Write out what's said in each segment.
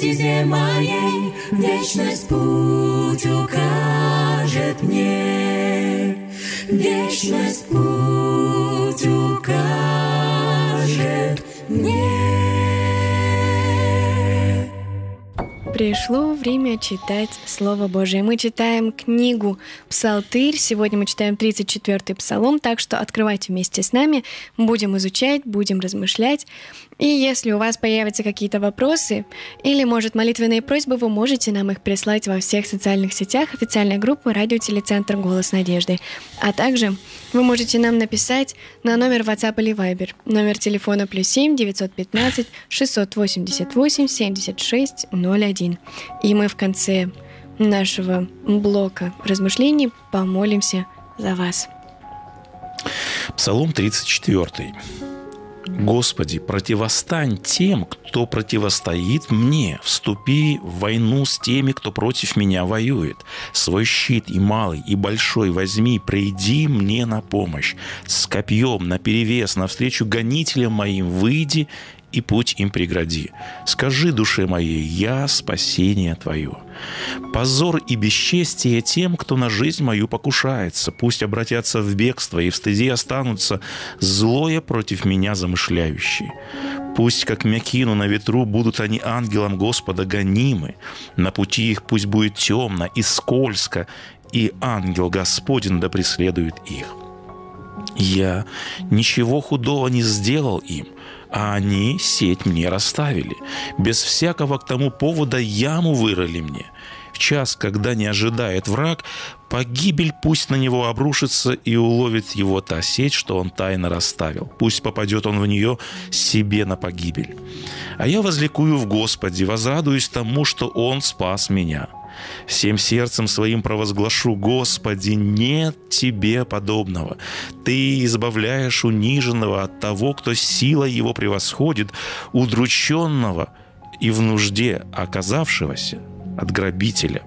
стезе моей, Вечность путь укажет мне. Вечность путь укажет мне. Пришло время читать Слово Божие. Мы читаем книгу «Псалтырь». Сегодня мы читаем 34-й псалом, так что открывайте вместе с нами. Будем изучать, будем размышлять. И если у вас появятся какие-то вопросы или, может, молитвенные просьбы, вы можете нам их прислать во всех социальных сетях официальной группы «Радио Телецентр Голос Надежды». А также вы можете нам написать на номер WhatsApp или Viber. Номер телефона плюс 7 915 688 76 01. И мы в конце нашего блока размышлений помолимся за вас. Псалом 34. Господи, противостань тем, кто противостоит мне. Вступи в войну с теми, кто против меня воюет. Свой щит и малый, и большой возьми, приди мне на помощь. С копьем наперевес навстречу гонителям моим выйди и путь им прегради. Скажи душе моей, я спасение Твое. Позор и бесчестие тем, кто на жизнь мою покушается. Пусть обратятся в бегство и в стыде останутся злое против меня замышляющие. Пусть, как мякину на ветру, будут они ангелом Господа гонимы. На пути их пусть будет темно и скользко, и ангел Господень да преследует их. Я ничего худого не сделал им, а они сеть мне расставили. Без всякого к тому повода яму вырыли мне. В час, когда не ожидает враг, погибель пусть на него обрушится и уловит его та сеть, что он тайно расставил. Пусть попадет он в нее себе на погибель. А я возликую в Господе, возрадуюсь тому, что Он спас меня – Всем сердцем своим провозглашу, Господи, нет Тебе подобного. Ты избавляешь униженного от того, кто сила его превосходит, удрученного и в нужде оказавшегося от грабителя.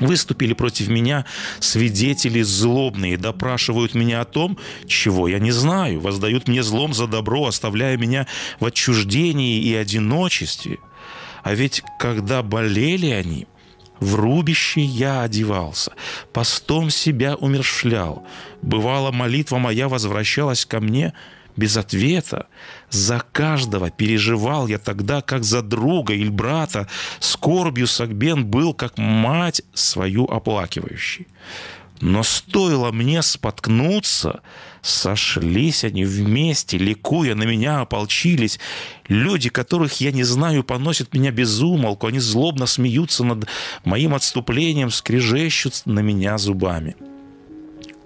Выступили против меня свидетели злобные, допрашивают меня о том, чего я не знаю, воздают мне злом за добро, оставляя меня в отчуждении и одиночестве. А ведь когда болели они, в рубище я одевался, постом себя умершвлял. Бывало, молитва моя возвращалась ко мне без ответа. За каждого переживал я тогда, как за друга или брата. Скорбью Сагбен был, как мать свою оплакивающий. Но стоило мне споткнуться, сошлись они вместе, ликуя, на меня ополчились. Люди, которых я не знаю, поносят меня без умолку, они злобно смеются над моим отступлением, скрежещут на меня зубами.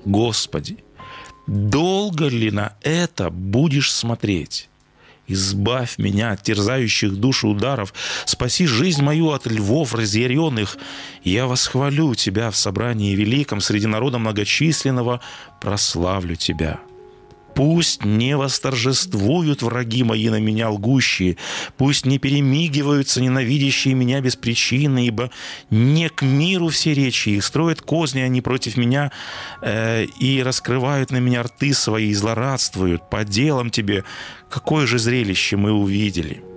Господи, долго ли на это будешь смотреть? Избавь меня от терзающих душу ударов, спаси жизнь мою от львов разъяренных. Я восхвалю Тебя в собрании великом, среди народа многочисленного, прославлю Тебя». Пусть не восторжествуют враги мои на меня лгущие, пусть не перемигиваются ненавидящие меня без причины, ибо не к миру все речи их, строят козни они против меня э, и раскрывают на меня рты свои, и злорадствуют. По делам тебе, какое же зрелище мы увидели!»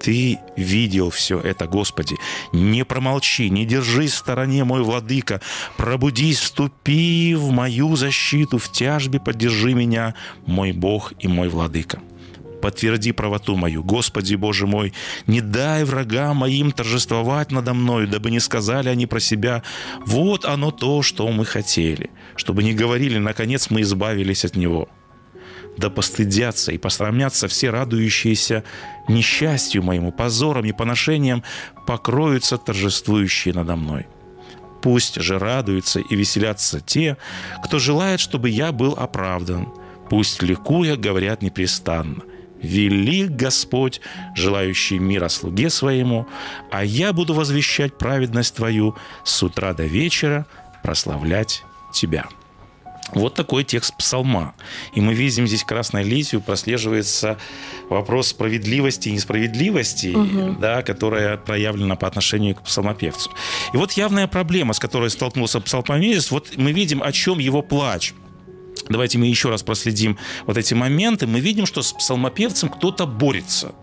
Ты видел все это, Господи. Не промолчи, не держись в стороне, мой владыка. Пробудись, вступи в мою защиту, в тяжбе поддержи меня, мой Бог и мой владыка подтверди правоту мою. Господи Боже мой, не дай врагам моим торжествовать надо мною, дабы не сказали они про себя, вот оно то, что мы хотели, чтобы не говорили, наконец мы избавились от него да постыдятся и посрамятся все радующиеся несчастью моему, позором и поношением, покроются торжествующие надо мной. Пусть же радуются и веселятся те, кто желает, чтобы я был оправдан. Пусть ликуя говорят непрестанно. Велик Господь, желающий мира слуге своему, а я буду возвещать праведность Твою с утра до вечера, прославлять Тебя». Вот такой текст псалма. И мы видим здесь красной литью прослеживается вопрос справедливости и несправедливости, угу. да, которая проявлена по отношению к псалмопевцу. И вот явная проблема, с которой столкнулся псалмопевец, вот мы видим, о чем его плач – Давайте мы еще раз проследим вот эти моменты. Мы видим, что с псалмопевцем кто-то борется.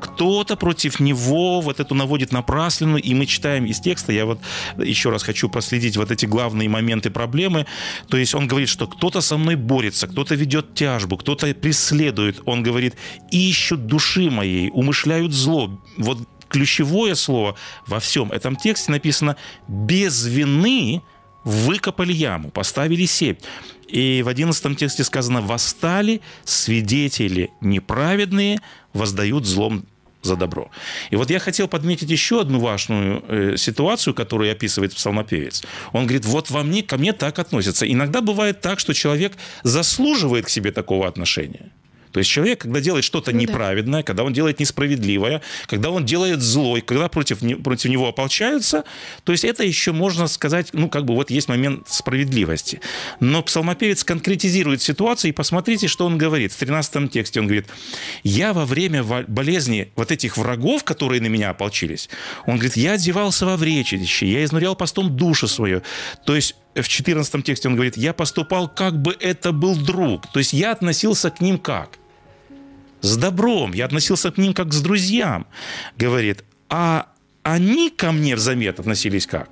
Кто-то против него вот эту наводит напраслину, и мы читаем из текста, я вот еще раз хочу проследить вот эти главные моменты проблемы. То есть он говорит, что кто-то со мной борется, кто-то ведет тяжбу, кто-то преследует. Он говорит, ищут души моей, умышляют зло. Вот ключевое слово во всем этом тексте написано «без вины выкопали яму, поставили сеть». И в 11 тексте сказано «восстали свидетели неправедные, воздают злом за добро. И вот я хотел подметить еще одну важную э, ситуацию, которую описывает псалмопевец. Он говорит, вот во мне, ко мне так относятся. Иногда бывает так, что человек заслуживает к себе такого отношения. То есть человек, когда делает что-то ну, неправедное, да. когда он делает несправедливое, когда он делает злой, когда против, против него ополчаются, то есть это еще можно сказать, ну, как бы вот есть момент справедливости. Но псалмопевец конкретизирует ситуацию, и посмотрите, что он говорит. В 13 тексте он говорит, я во время болезни вот этих врагов, которые на меня ополчились, он говорит, я одевался во вречище, я изнурял постом душу свою. То есть в 14 тексте он говорит, я поступал, как бы это был друг. То есть я относился к ним как? С добром, я относился к ним как к друзьям, говорит, а они ко мне взамен относились как?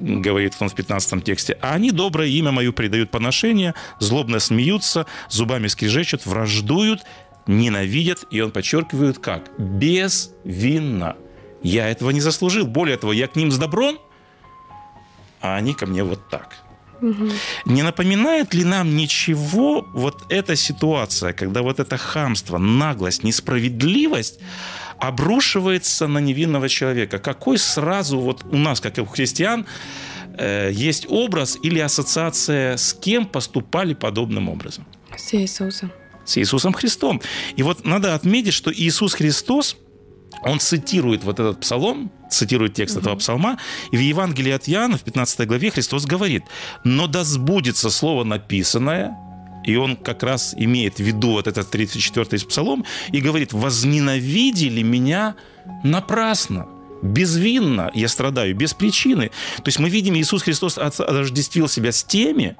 говорит он в 15 тексте, а они доброе имя мою придают поношение, злобно смеются, зубами скрежечут, враждуют, ненавидят, и он подчеркивает как? Безвинно. Я этого не заслужил. Более того, я к ним с добром, а они ко мне вот так. Не напоминает ли нам ничего вот эта ситуация, когда вот это хамство, наглость, несправедливость обрушивается на невинного человека? Какой сразу вот у нас, как и у христиан, э, есть образ или ассоциация, с кем поступали подобным образом? С Иисусом. С Иисусом Христом. И вот надо отметить, что Иисус Христос – он цитирует вот этот псалом, цитирует текст этого псалма, и в Евангелии от Иоанна в 15 главе Христос говорит, «Но да сбудется слово написанное, и он как раз имеет в виду вот этот 34-й псалом, и говорит, «Возненавидели меня напрасно» безвинно я страдаю, без причины. То есть мы видим, Иисус Христос отождествил себя с теми,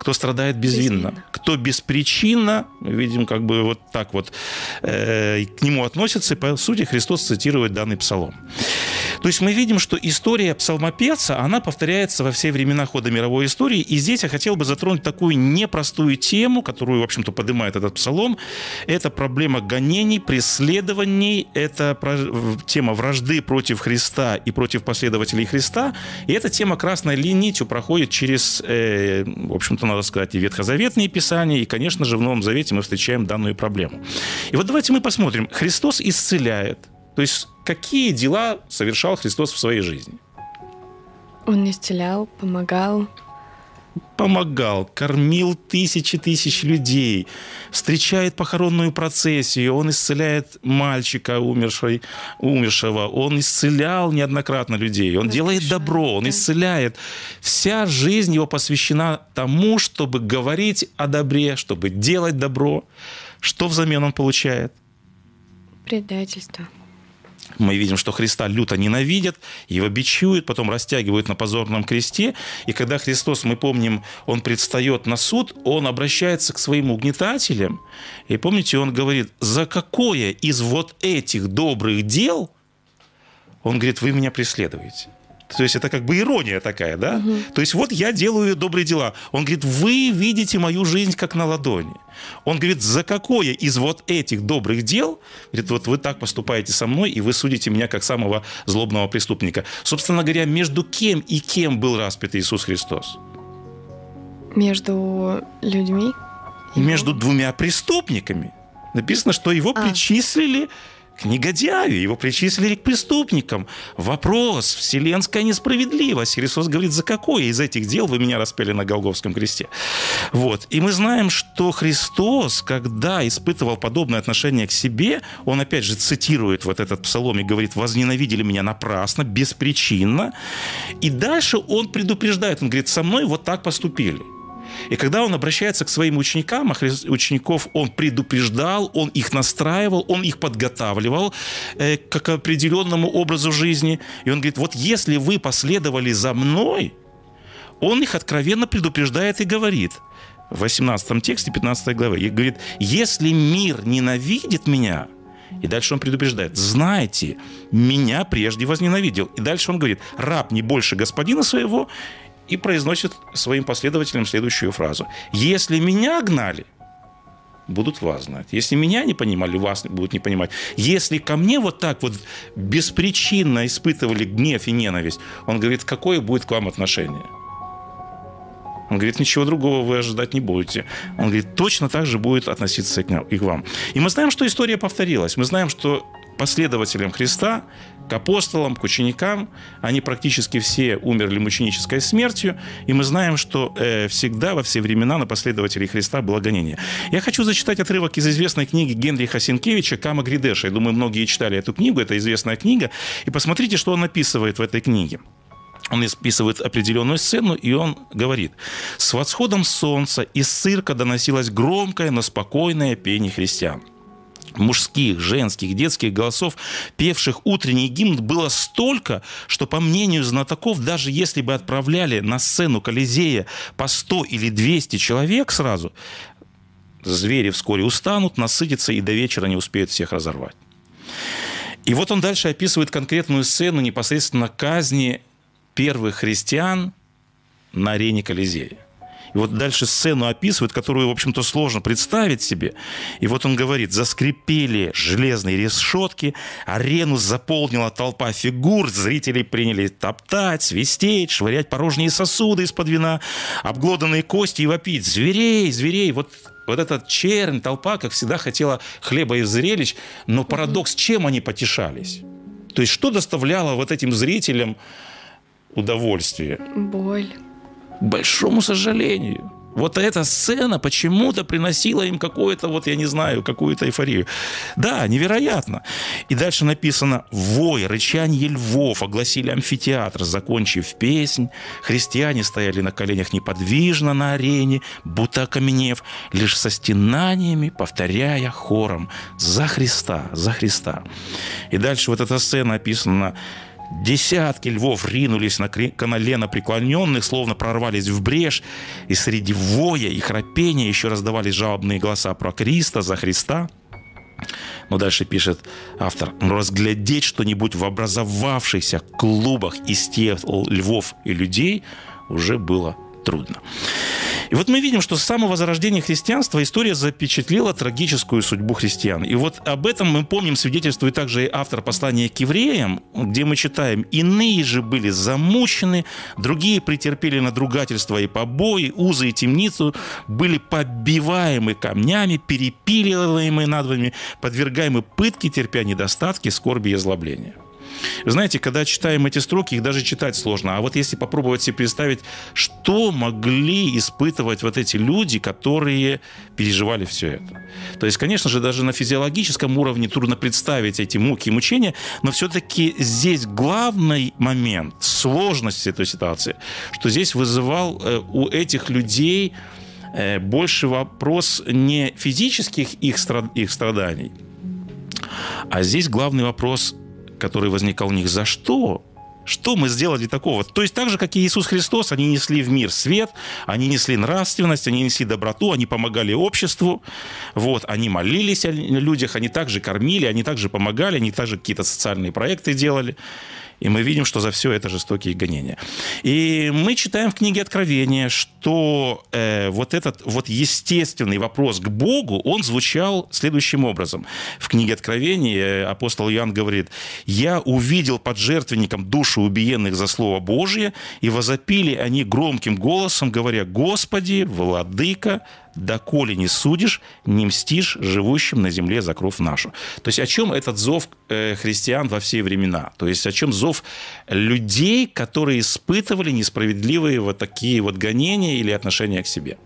кто страдает безвинно, безвинно. кто беспричинно, видим, как бы вот так вот э, к нему относятся, и по сути Христос цитирует данный псалом. То есть мы видим, что история псалмопевца, она повторяется во все времена хода мировой истории. И здесь я хотел бы затронуть такую непростую тему, которую, в общем-то, поднимает этот псалом. Это проблема гонений, преследований, это тема вражды против Христа и против последователей Христа. И эта тема красной нитью проходит через, э, в общем-то, надо сказать, и ветхозаветные писания, и, конечно же, в Новом Завете мы встречаем данную проблему. И вот давайте мы посмотрим. Христос исцеляет. То есть какие дела совершал Христос в своей жизни? Он исцелял, помогал, помогал, кормил тысячи тысяч людей, встречает похоронную процессию, он исцеляет мальчика умершей, умершего, он исцелял неоднократно людей, он делает добро, он исцеляет. Вся жизнь его посвящена тому, чтобы говорить о добре, чтобы делать добро. Что взамен он получает? Предательство мы видим, что Христа люто ненавидят, его бичуют, потом растягивают на позорном кресте. И когда Христос, мы помним, он предстает на суд, он обращается к своим угнетателям. И помните, он говорит, за какое из вот этих добрых дел, он говорит, вы меня преследуете. То есть это как бы ирония такая, да? Угу. То есть вот я делаю добрые дела. Он говорит, вы видите мою жизнь как на ладони. Он говорит, за какое из вот этих добрых дел, говорит, вот вы так поступаете со мной, и вы судите меня как самого злобного преступника. Собственно говоря, между кем и кем был распят Иисус Христос? Между людьми? Между двумя преступниками. Написано, что его а. причислили к негодяю, его причислили к преступникам. Вопрос, вселенская несправедливость. Христос говорит, за какое из этих дел вы меня распяли на Голговском кресте? Вот. И мы знаем, что Христос, когда испытывал подобное отношение к себе, он опять же цитирует вот этот псалом и говорит, возненавидели меня напрасно, беспричинно. И дальше он предупреждает, он говорит, со мной вот так поступили. И когда он обращается к своим ученикам, а учеников он предупреждал, он их настраивал, он их подготавливал э, к определенному образу жизни. И он говорит, вот если вы последовали за мной, он их откровенно предупреждает и говорит в 18 тексте 15 главы. И говорит, если мир ненавидит меня, и дальше он предупреждает, знайте, меня прежде возненавидел. И дальше он говорит, раб не больше господина своего, и произносит своим последователям следующую фразу. «Если меня гнали, будут вас знать. Если меня не понимали, вас будут не понимать. Если ко мне вот так вот беспричинно испытывали гнев и ненависть, он говорит, какое будет к вам отношение? Он говорит, ничего другого вы ожидать не будете. Он говорит, точно так же будет относиться и к вам. И мы знаем, что история повторилась. Мы знаем, что последователям Христа к апостолам, к ученикам. Они практически все умерли мученической смертью. И мы знаем, что э, всегда, во все времена на последователей Христа было гонение. Я хочу зачитать отрывок из известной книги Генриха Сенкевича «Кама Гридеша». Я думаю, многие читали эту книгу. Это известная книга. И посмотрите, что он описывает в этой книге. Он описывает определенную сцену, и он говорит, «С восходом солнца из цирка доносилось громкое, но спокойное пение христиан мужских, женских, детских голосов, певших утренний гимн, было столько, что, по мнению знатоков, даже если бы отправляли на сцену Колизея по 100 или 200 человек сразу, звери вскоре устанут, насытятся и до вечера не успеют всех разорвать. И вот он дальше описывает конкретную сцену непосредственно казни первых христиан на арене Колизея. И вот дальше сцену описывает, которую, в общем-то, сложно представить себе. И вот он говорит, заскрипели железные решетки, арену заполнила толпа фигур, зрители приняли топтать, свистеть, швырять порожние сосуды из-под вина, обглоданные кости и вопить. Зверей, зверей! Вот вот этот чернь, толпа, как всегда, хотела хлеба и зрелищ, но парадокс, чем они потешались? То есть что доставляло вот этим зрителям удовольствие? Боль к большому сожалению. Вот эта сцена почему-то приносила им какую-то, вот я не знаю, какую-то эйфорию. Да, невероятно. И дальше написано «Вой, рычание львов огласили амфитеатр, закончив песнь. Христиане стояли на коленях неподвижно на арене, будто окаменев, лишь со стенаниями, повторяя хором «За Христа, за Христа». И дальше вот эта сцена описана Десятки львов ринулись на колено преклоненных, словно прорвались в брешь, и среди воя и храпения еще раздавались жалобные голоса про Криста, за Христа. Но дальше пишет автор, разглядеть что-нибудь в образовавшихся клубах из тех львов и людей уже было трудно. И вот мы видим, что с самого зарождения христианства история запечатлела трагическую судьбу христиан. И вот об этом мы помним, свидетельствует также и автор послания к евреям, где мы читаем, «Иные же были замучены, другие претерпели надругательство и побои, узы и темницу, были побиваемы камнями, перепиливаемы надвами, подвергаемы пытке, терпя недостатки, скорби и озлобления». Знаете, когда читаем эти строки, их даже читать сложно. А вот если попробовать себе представить, что могли испытывать вот эти люди, которые переживали все это. То есть, конечно же, даже на физиологическом уровне трудно представить эти муки и мучения, но все-таки здесь главный момент сложности этой ситуации, что здесь вызывал э, у этих людей э, больше вопрос не физических их, их страданий, а здесь главный вопрос который возникал у них, за что? Что мы сделали такого? То есть так же, как и Иисус Христос, они несли в мир свет, они несли нравственность, они несли доброту, они помогали обществу, вот, они молились о людях, они также кормили, они также помогали, они также какие-то социальные проекты делали. И мы видим, что за все это жестокие гонения. И мы читаем в книге Откровения, что э, вот этот вот естественный вопрос к Богу, он звучал следующим образом. В книге Откровения э, апостол Иоанн говорит, «Я увидел под жертвенником души убиенных за Слово Божие, и возопили они громким голосом, говоря, Господи, Владыка, доколе не судишь, не мстишь живущим на земле за кровь нашу. То есть о чем этот зов э, христиан во все времена? То есть о чем зов людей, которые испытывали несправедливые вот такие вот гонения или отношения к себе?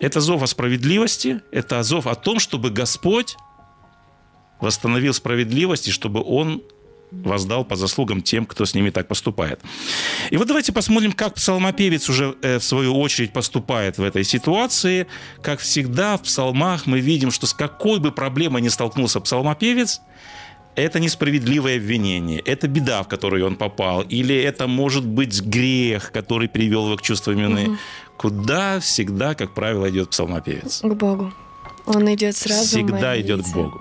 Это зов о справедливости, это зов о том, чтобы Господь восстановил справедливость и чтобы Он воздал по заслугам тем, кто с ними так поступает. И вот давайте посмотрим, как псалмопевец уже э, в свою очередь поступает в этой ситуации. Как всегда в псалмах мы видим, что с какой бы проблемой ни столкнулся псалмопевец, это несправедливое обвинение, это беда, в которую он попал, или это может быть грех, который привел его к чувству вины. Угу. Куда всегда, как правило, идет псалмопевец? К Богу. Он идет сразу Всегда идет к Богу.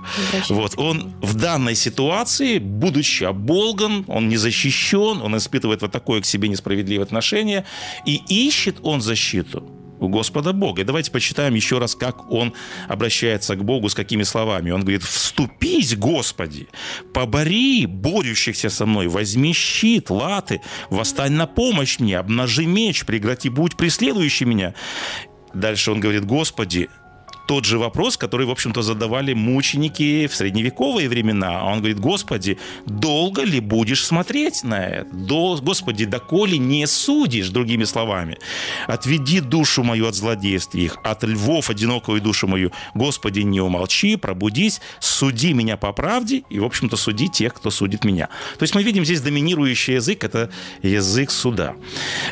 Вот, он в данной ситуации, будучи оболган, он не защищен, он испытывает вот такое к себе несправедливое отношение, и ищет он защиту у Господа Бога. И давайте почитаем еще раз, как он обращается к Богу, с какими словами. Он говорит, «Вступись, Господи, побори борющихся со мной, возьми щит, латы, восстань на помощь мне, обнажи меч, прекрати будь преследующий меня». Дальше он говорит, «Господи, тот же вопрос, который, в общем-то, задавали мученики в средневековые времена. А он говорит, Господи, долго ли будешь смотреть на это? До, Господи, доколе не судишь, другими словами. Отведи душу мою от злодейств их, от львов одинокую душу мою. Господи, не умолчи, пробудись, суди меня по правде и, в общем-то, суди тех, кто судит меня. То есть мы видим здесь доминирующий язык – это язык суда.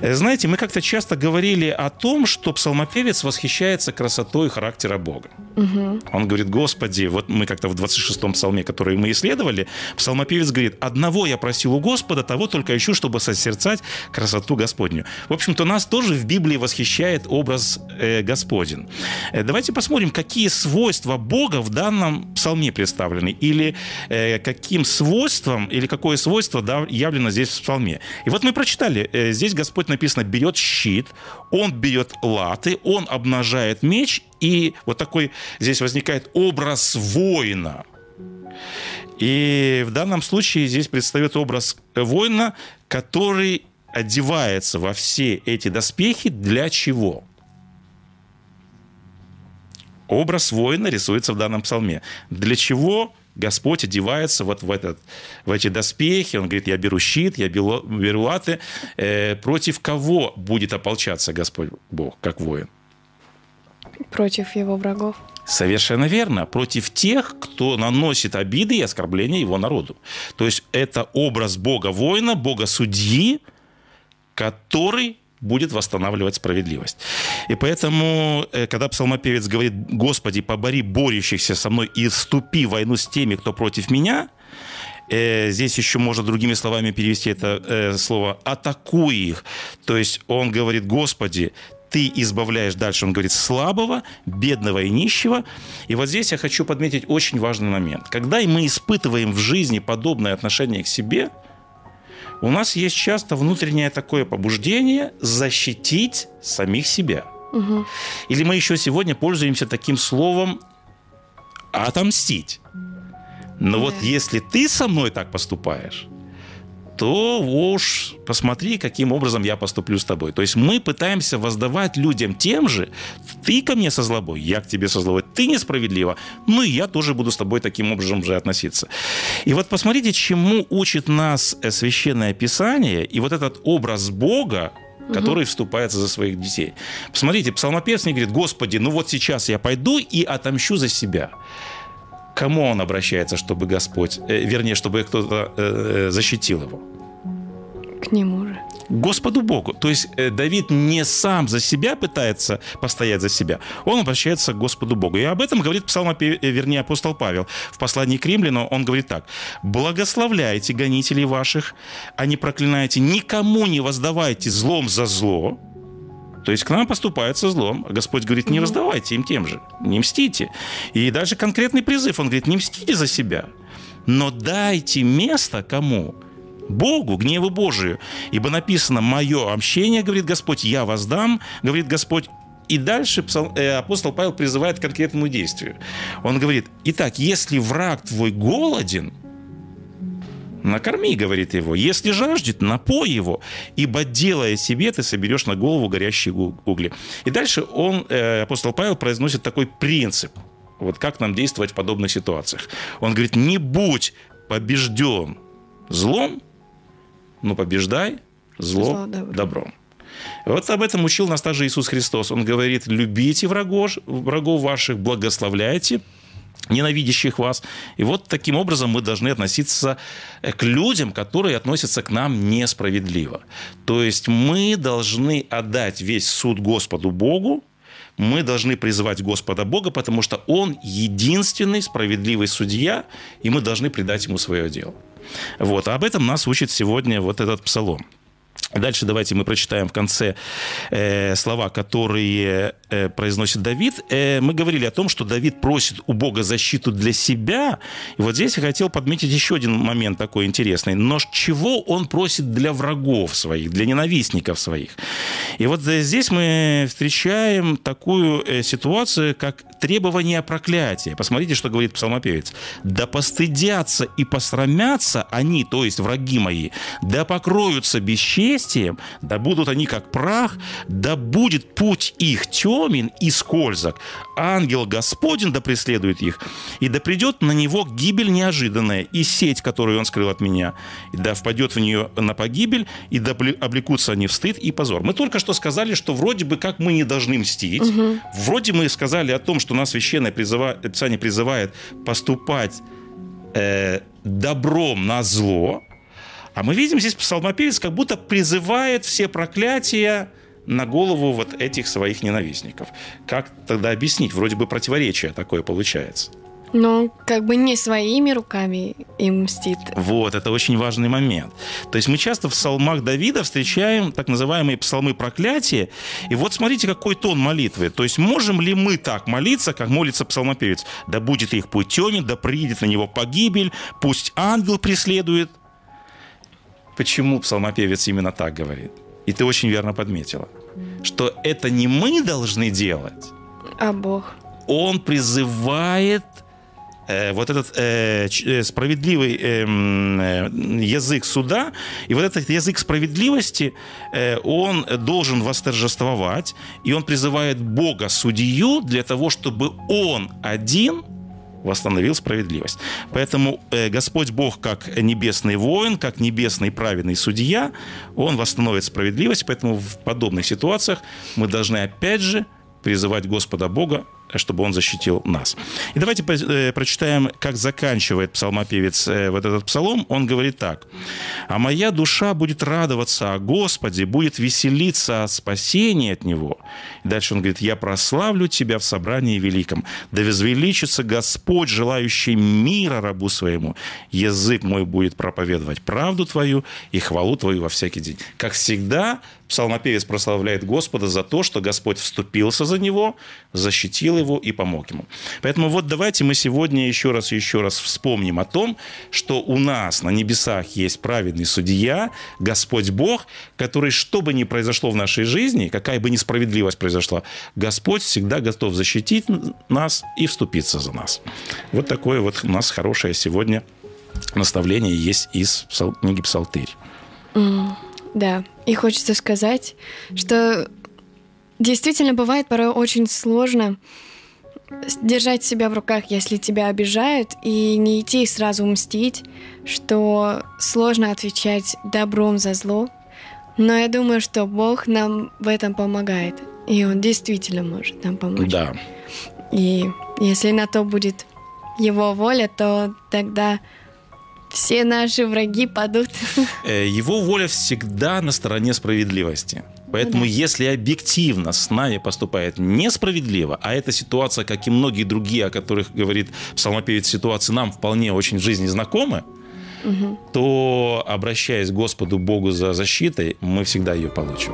Э, знаете, мы как-то часто говорили о том, что псалмопевец восхищается красотой характера Бога. Угу. Он говорит, Господи, вот мы как-то в 26-м псалме, который мы исследовали, псалмопевец говорит, одного я просил у Господа, того только ищу, чтобы созерцать красоту Господню. В общем-то, нас тоже в Библии восхищает образ э, Господень. Э, давайте посмотрим, какие свойства Бога в данном псалме представлены, или э, каким свойством, или какое свойство да, явлено здесь в псалме. И вот мы прочитали, э, здесь Господь написано, берет щит, он берет латы, он обнажает меч и вот такой здесь возникает образ воина. И в данном случае здесь предстает образ воина, который одевается во все эти доспехи для чего? Образ воина рисуется в данном псалме. Для чего Господь одевается вот в, этот, в эти доспехи, он говорит, я беру щит, я беру, латы. Э, против кого будет ополчаться Господь Бог, как воин? Против его врагов. Совершенно верно. Против тех, кто наносит обиды и оскорбления его народу. То есть это образ Бога-воина, Бога-судьи, который будет восстанавливать справедливость. И поэтому, э, когда псалмопевец говорит, «Господи, побори борющихся со мной и вступи в войну с теми, кто против меня», э, здесь еще можно другими словами перевести это э, слово «атакуй их». То есть он говорит, «Господи, ты избавляешь, дальше он говорит, слабого, бедного и нищего. И вот здесь я хочу подметить очень важный момент. Когда мы испытываем в жизни подобное отношение к себе, у нас есть часто внутреннее такое побуждение защитить самих себя. Угу. Или мы еще сегодня пользуемся таким словом отомстить. Но да. вот если ты со мной так поступаешь, то уж посмотри, каким образом я поступлю с тобой. То есть мы пытаемся воздавать людям тем же, ты ко мне со злобой, я к тебе со злобой, ты несправедливо, ну и я тоже буду с тобой таким образом же относиться. И вот посмотрите, чему учит нас э, Священное Писание, и вот этот образ Бога, который вступается за своих детей. Посмотрите, псалмопевец не говорит, Господи, ну вот сейчас я пойду и отомщу за себя кому он обращается, чтобы Господь, э, вернее, чтобы кто-то э, э, защитил его? К нему же. Господу Богу. То есть э, Давид не сам за себя пытается постоять за себя, он обращается к Господу Богу. И об этом говорит псалмопев, э, вернее, апостол Павел. В послании к римлянам он говорит так. «Благословляйте гонителей ваших, а не проклинайте, никому не воздавайте злом за зло, то есть к нам поступают со злом. Господь говорит, не раздавайте им тем же, не мстите. И даже конкретный призыв, он говорит, не мстите за себя, но дайте место кому? Богу, гневу Божию. Ибо написано, мое общение, говорит Господь, я воздам, говорит Господь, и дальше э, апостол Павел призывает к конкретному действию. Он говорит, итак, если враг твой голоден, Накорми, говорит его. Если жаждет, напой его, ибо делая себе, ты соберешь на голову горящие угли. И дальше он, э, апостол Павел, произносит такой принцип. Вот как нам действовать в подобных ситуациях. Он говорит, не будь побежден злом, но побеждай зло, зло добром. добром. Вот об этом учил нас также Иисус Христос. Он говорит, любите врагов, врагов ваших, благословляйте, ненавидящих вас. И вот таким образом мы должны относиться э, к людям, которые относятся к нам несправедливо. То есть мы должны отдать весь суд Господу Богу, мы должны призывать Господа Бога, потому что Он единственный справедливый судья, и мы должны предать Ему свое дело. Вот. А об этом нас учит сегодня вот этот псалом. Дальше давайте мы прочитаем в конце э, слова, которые произносит Давид. Э, мы говорили о том, что Давид просит у Бога защиту для себя. И вот здесь я хотел подметить еще один момент такой интересный. Но чего он просит для врагов своих, для ненавистников своих? И вот здесь мы встречаем такую э, ситуацию, как требование проклятия. Посмотрите, что говорит псалмопевец. «Да постыдятся и посрамятся они, то есть враги мои, да покроются бесчестием, да будут они как прах, да будет путь их темен и скользок. Ангел Господень да преследует их, и да придет на него гибель неожиданная, и сеть, которую он скрыл от меня, и да впадет в нее на погибель, и да облекутся они в стыд и позор». Мы только что сказали, что вроде бы как мы не должны мстить, угу. вроде мы сказали о том, что что нас Священное призыва... Писание призывает поступать э, добром на зло, а мы видим здесь псалмопевец как будто призывает все проклятия на голову вот этих своих ненавистников. Как тогда объяснить? Вроде бы противоречие такое получается. Но как бы не своими руками им мстит. Вот, это очень важный момент. То есть мы часто в псалмах Давида встречаем так называемые псалмы проклятия. И вот смотрите, какой тон молитвы. То есть можем ли мы так молиться, как молится псалмопевец? Да будет их путь темен, да приедет на него погибель, пусть ангел преследует. Почему псалмопевец именно так говорит? И ты очень верно подметила, что это не мы должны делать, а Бог. Он призывает Э, вот этот э, э, справедливый эм, э, язык суда. И вот этот язык справедливости, э, он должен восторжествовать, и он призывает Бога судью для того, чтобы он один восстановил справедливость. Поэтому э, Господь Бог, как небесный воин, как небесный праведный судья, Он восстановит справедливость. Поэтому в подобных ситуациях мы должны опять же призывать Господа Бога чтобы он защитил нас. И давайте э, прочитаем, как заканчивает псалмопевец э, вот этот псалом. Он говорит так. «А моя душа будет радоваться о Господе, будет веселиться о спасении от Него». И дальше он говорит, «Я прославлю Тебя в собрании великом, да возвеличится Господь, желающий мира рабу своему. Язык мой будет проповедовать правду Твою и хвалу Твою во всякий день». Как всегда, псалмопевец прославляет Господа за то, что Господь вступился за него, защитил его и помог ему. Поэтому вот давайте мы сегодня еще раз и еще раз вспомним о том, что у нас на небесах есть праведный судья, Господь Бог, который, что бы ни произошло в нашей жизни, какая бы несправедливость произошла, Господь всегда готов защитить нас и вступиться за нас. Вот такое вот у нас хорошее сегодня наставление есть из книги Псалтырь. Mm, да, и хочется сказать, что действительно бывает порой очень сложно держать себя в руках, если тебя обижают, и не идти сразу мстить, что сложно отвечать добром за зло. Но я думаю, что Бог нам в этом помогает, и Он действительно может нам помочь. Да. И если на то будет Его воля, то тогда все наши враги падут. Э, его воля всегда на стороне справедливости. Поэтому, да. если объективно с нами поступает несправедливо, а эта ситуация, как и многие другие, о которых говорит псалмопевец, ситуации нам вполне очень в жизни знакомы, угу. то, обращаясь к Господу Богу за защитой, мы всегда ее получим.